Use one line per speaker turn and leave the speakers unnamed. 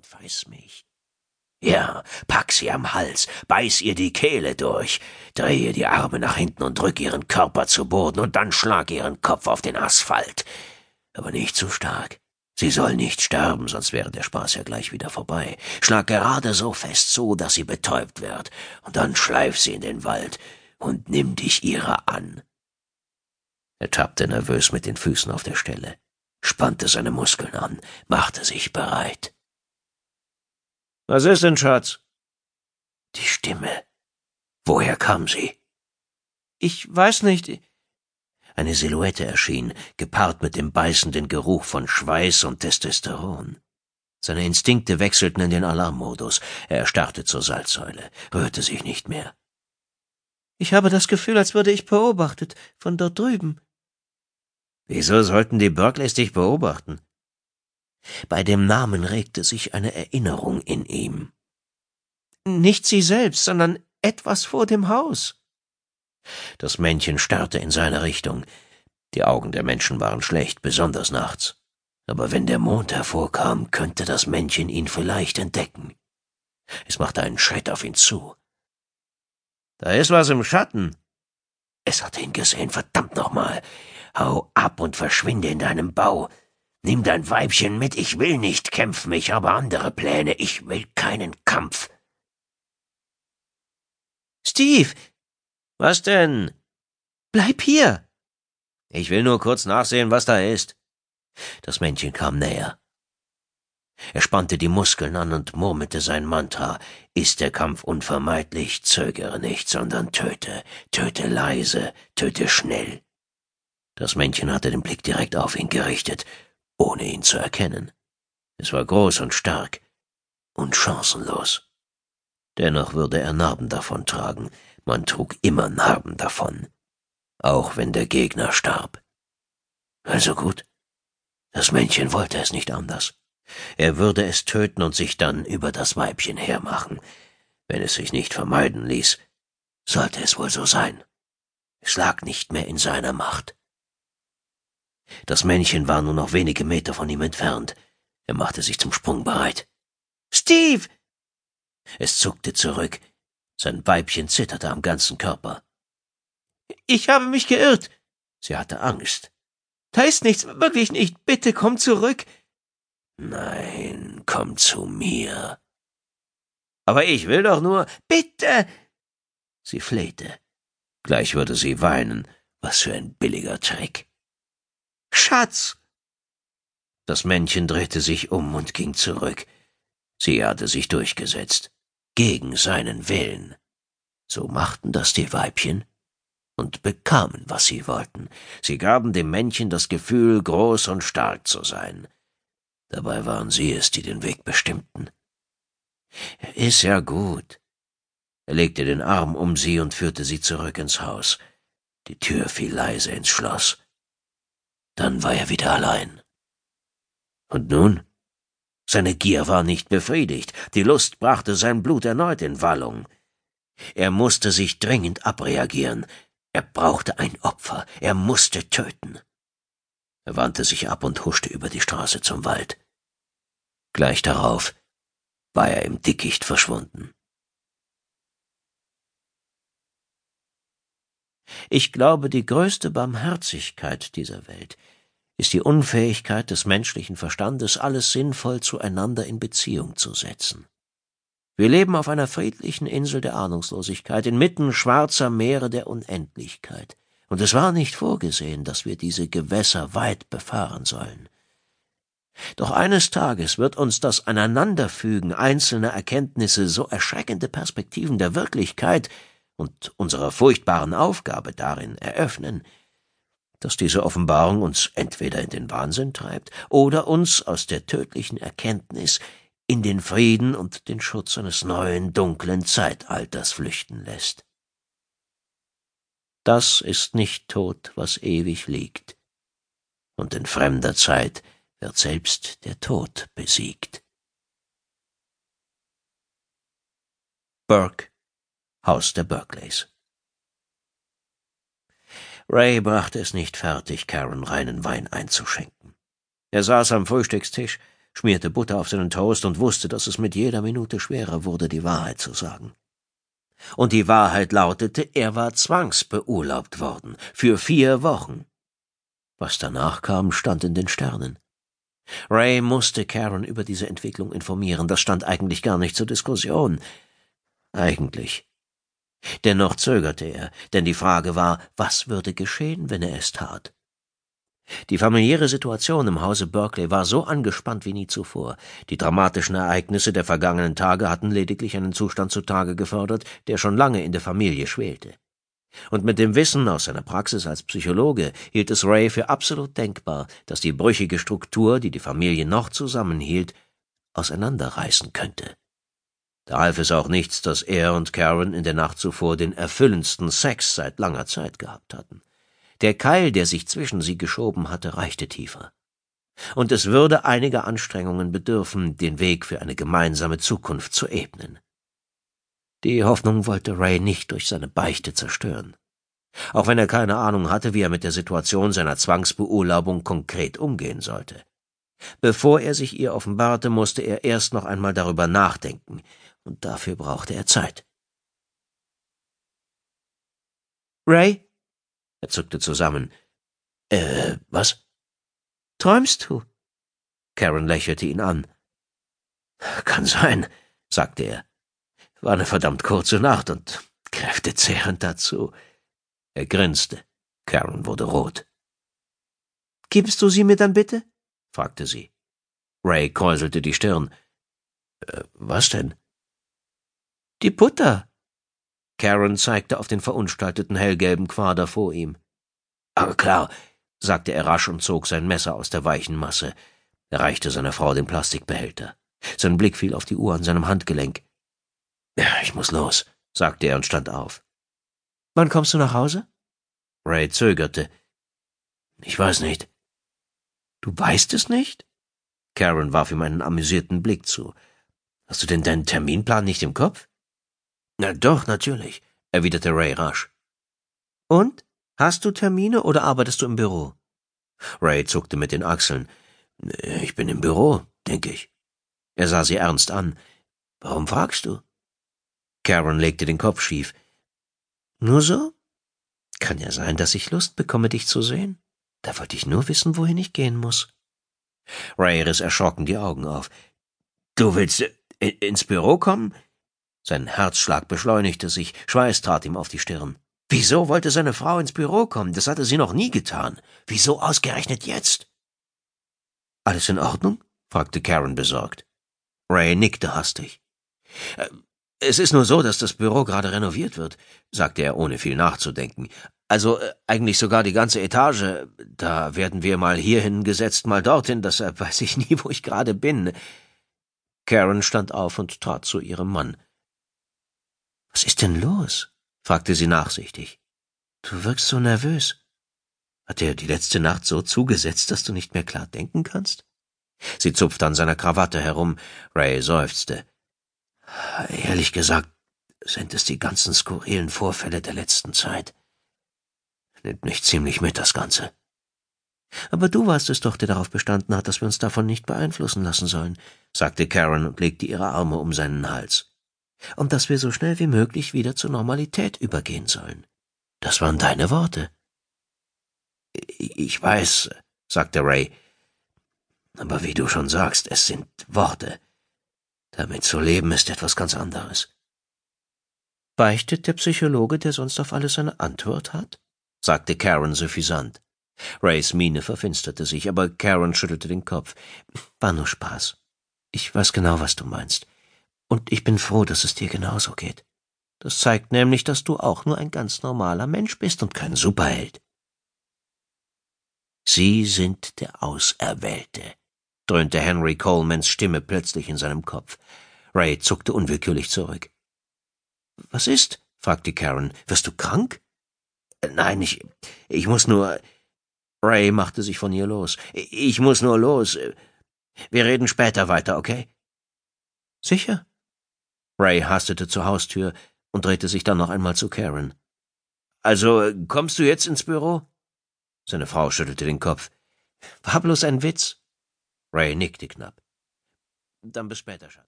und friss mich. Ja, pack sie am Hals, beiß ihr die Kehle durch, drehe die Arme nach hinten und drück ihren Körper zu Boden und dann schlag ihren Kopf auf den Asphalt. Aber nicht zu stark. Sie soll nicht sterben, sonst wäre der Spaß ja gleich wieder vorbei. Schlag gerade so fest zu, dass sie betäubt wird, und dann schleif sie in den Wald und nimm dich ihrer an. Er tappte nervös mit den Füßen auf der Stelle, spannte seine Muskeln an, machte sich bereit.
Was ist denn, Schatz?
Die Stimme. Woher kam sie?
Ich weiß nicht.
Eine Silhouette erschien, gepaart mit dem beißenden Geruch von Schweiß und Testosteron. Seine Instinkte wechselten in den Alarmmodus. Er erstarrte zur Salzsäule, rührte sich nicht mehr.
Ich habe das Gefühl, als würde ich beobachtet, von dort drüben.
Wieso sollten die Berkeleys dich beobachten? Bei dem Namen regte sich eine Erinnerung in ihm.
Nicht sie selbst, sondern etwas vor dem Haus.
Das Männchen starrte in seine Richtung. Die Augen der Menschen waren schlecht, besonders nachts. Aber wenn der Mond hervorkam, könnte das Männchen ihn vielleicht entdecken. Es machte einen Schritt auf ihn zu.
Da ist was im Schatten.
Es hatte ihn gesehen, verdammt nochmal. Hau ab und verschwinde in deinem Bau. Nimm dein Weibchen mit, ich will nicht kämpfen, ich habe andere Pläne, ich will keinen Kampf.
Steve,
was denn?
Bleib hier.
Ich will nur kurz nachsehen, was da ist. Das Männchen kam näher. Er spannte die Muskeln an und murmelte sein Mantra. Ist der Kampf unvermeidlich, zögere nicht, sondern töte, töte leise, töte schnell. Das Männchen hatte den Blick direkt auf ihn gerichtet, ohne ihn zu erkennen. Es war groß und stark und chancenlos. Dennoch würde er Narben davontragen, man trug immer Narben davon, auch wenn der Gegner starb. Also gut, das Männchen wollte es nicht anders. Er würde es töten und sich dann über das Weibchen hermachen. Wenn es sich nicht vermeiden ließ, sollte es wohl so sein. Es lag nicht mehr in seiner Macht. Das Männchen war nur noch wenige Meter von ihm entfernt. Er machte sich zum Sprung bereit.
Steve!
Es zuckte zurück, sein Weibchen zitterte am ganzen Körper.
Ich habe mich geirrt.
Sie hatte Angst.
Da ist nichts, wirklich nicht. Bitte komm zurück.
Nein, komm zu mir.
Aber ich will doch nur. Bitte.
Sie flehte. Gleich würde sie weinen. Was für ein billiger Trick.
Schatz.
Das Männchen drehte sich um und ging zurück. Sie hatte sich durchgesetzt gegen seinen Willen. So machten das die Weibchen und bekamen, was sie wollten. Sie gaben dem Männchen das Gefühl, groß und stark zu sein. Dabei waren sie es, die den Weg bestimmten. Ist ja gut. Er legte den Arm um sie und führte sie zurück ins Haus. Die Tür fiel leise ins Schloss. Dann war er wieder allein. Und nun? Seine Gier war nicht befriedigt, die Lust brachte sein Blut erneut in Wallung. Er musste sich dringend abreagieren, er brauchte ein Opfer, er musste töten. Er wandte sich ab und huschte über die Straße zum Wald. Gleich darauf war er im Dickicht verschwunden. Ich glaube, die größte Barmherzigkeit dieser Welt ist die Unfähigkeit des menschlichen Verstandes, alles sinnvoll zueinander in Beziehung zu setzen. Wir leben auf einer friedlichen Insel der Ahnungslosigkeit, inmitten schwarzer Meere der Unendlichkeit, und es war nicht vorgesehen, dass wir diese Gewässer weit befahren sollen. Doch eines Tages wird uns das Aneinanderfügen einzelner Erkenntnisse so erschreckende Perspektiven der Wirklichkeit und unserer furchtbaren Aufgabe darin eröffnen, dass diese Offenbarung uns entweder in den Wahnsinn treibt oder uns aus der tödlichen Erkenntnis in den Frieden und den Schutz eines neuen, dunklen Zeitalters flüchten lässt. Das ist nicht Tod, was ewig liegt, und in fremder Zeit wird selbst der Tod besiegt. Burke, Haus der Berkeleys Ray brachte es nicht fertig, Karen reinen Wein einzuschenken. Er saß am Frühstückstisch, schmierte Butter auf seinen Toast und wusste, dass es mit jeder Minute schwerer wurde, die Wahrheit zu sagen. Und die Wahrheit lautete, er war zwangsbeurlaubt worden, für vier Wochen. Was danach kam, stand in den Sternen. Ray musste Karen über diese Entwicklung informieren, das stand eigentlich gar nicht zur Diskussion. Eigentlich. Dennoch zögerte er, denn die Frage war, was würde geschehen, wenn er es tat? Die familiäre Situation im Hause Berkeley war so angespannt wie nie zuvor. Die dramatischen Ereignisse der vergangenen Tage hatten lediglich einen Zustand zutage gefördert, der schon lange in der Familie schwelte. Und mit dem Wissen aus seiner Praxis als Psychologe hielt es Ray für absolut denkbar, dass die brüchige Struktur, die die Familie noch zusammenhielt, auseinanderreißen könnte. Da half es auch nichts, dass er und Karen in der Nacht zuvor den erfüllendsten Sex seit langer Zeit gehabt hatten. Der Keil, der sich zwischen sie geschoben hatte, reichte tiefer. Und es würde einiger Anstrengungen bedürfen, den Weg für eine gemeinsame Zukunft zu ebnen. Die Hoffnung wollte Ray nicht durch seine Beichte zerstören. Auch wenn er keine Ahnung hatte, wie er mit der Situation seiner Zwangsbeurlaubung konkret umgehen sollte. Bevor er sich ihr offenbarte, musste er erst noch einmal darüber nachdenken, und dafür brauchte er Zeit.
Ray?
Er zuckte zusammen. Äh, was?
Träumst du?
Karen lächelte ihn an. Kann sein, sagte er. War eine verdammt kurze Nacht und kräftezehrend dazu. Er grinste. Karen wurde rot.
Gibst du sie mir dann bitte?
fragte sie. Ray kräuselte die Stirn. Äh, was denn?
Die Butter.
Karen zeigte auf den verunstalteten hellgelben Quader vor ihm. Aber klar, sagte er rasch und zog sein Messer aus der weichen Masse. Er reichte seiner Frau den Plastikbehälter. Sein Blick fiel auf die Uhr an seinem Handgelenk. Ich muss los, sagte er und stand auf.
Wann kommst du nach Hause?
Ray zögerte. Ich weiß nicht.
Du weißt es nicht?
Karen warf ihm einen amüsierten Blick zu. Hast du denn deinen Terminplan nicht im Kopf? Na doch, natürlich, erwiderte Ray rasch.
Und? Hast du Termine oder arbeitest du im Büro?
Ray zuckte mit den Achseln. Ich bin im Büro, denke ich. Er sah sie ernst an. Warum fragst du? Karen legte den Kopf schief.
Nur so?
Kann ja sein, dass ich Lust bekomme, dich zu sehen. Da wollte ich nur wissen, wohin ich gehen muss. Ray riss erschrocken die Augen auf. Du willst äh, ins Büro kommen? Sein Herzschlag beschleunigte sich, Schweiß trat ihm auf die Stirn. Wieso wollte seine Frau ins Büro kommen? Das hatte sie noch nie getan. Wieso ausgerechnet jetzt? Alles in Ordnung? fragte Karen besorgt. Ray nickte hastig. Äh, es ist nur so, dass das Büro gerade renoviert wird, sagte er, ohne viel nachzudenken. Also äh, eigentlich sogar die ganze Etage. Da werden wir mal hierhin gesetzt, mal dorthin, deshalb weiß ich nie, wo ich gerade bin. Karen stand auf und trat zu ihrem Mann. Was ist denn los? fragte sie nachsichtig. Du wirkst so nervös. Hat er die letzte Nacht so zugesetzt, dass du nicht mehr klar denken kannst? Sie zupfte an seiner Krawatte herum. Ray seufzte. Ehrlich gesagt sind es die ganzen skurrilen Vorfälle der letzten Zeit. Nimmt mich ziemlich mit, das Ganze.
Aber du warst es doch, der darauf bestanden hat, dass wir uns davon nicht beeinflussen lassen sollen, sagte Karen und legte ihre Arme um seinen Hals und dass wir so schnell wie möglich wieder zur Normalität übergehen sollen.
Das waren deine Worte. Ich weiß, sagte Ray, aber wie du schon sagst, es sind Worte. Damit zu leben ist etwas ganz anderes.
Beichtet der Psychologe, der sonst auf alles eine Antwort hat? sagte Karen suffisant.
Rays Miene verfinsterte sich, aber Karen schüttelte den Kopf.
War nur Spaß. Ich weiß genau, was du meinst. Und ich bin froh, dass es dir genauso geht. Das zeigt nämlich, dass du auch nur ein ganz normaler Mensch bist und kein Superheld.
Sie sind der Auserwählte, dröhnte Henry Colemans Stimme plötzlich in seinem Kopf. Ray zuckte unwillkürlich zurück.
Was ist? fragte Karen. Wirst du krank?
Nein, ich. ich muss nur. Ray machte sich von ihr los. Ich muss nur los. Wir reden später weiter, okay?
Sicher.
Ray hastete zur Haustür und drehte sich dann noch einmal zu Karen. Also, kommst du jetzt ins Büro? Seine Frau schüttelte den Kopf.
War bloß ein Witz.
Ray nickte knapp.
Dann bis später, Schatz.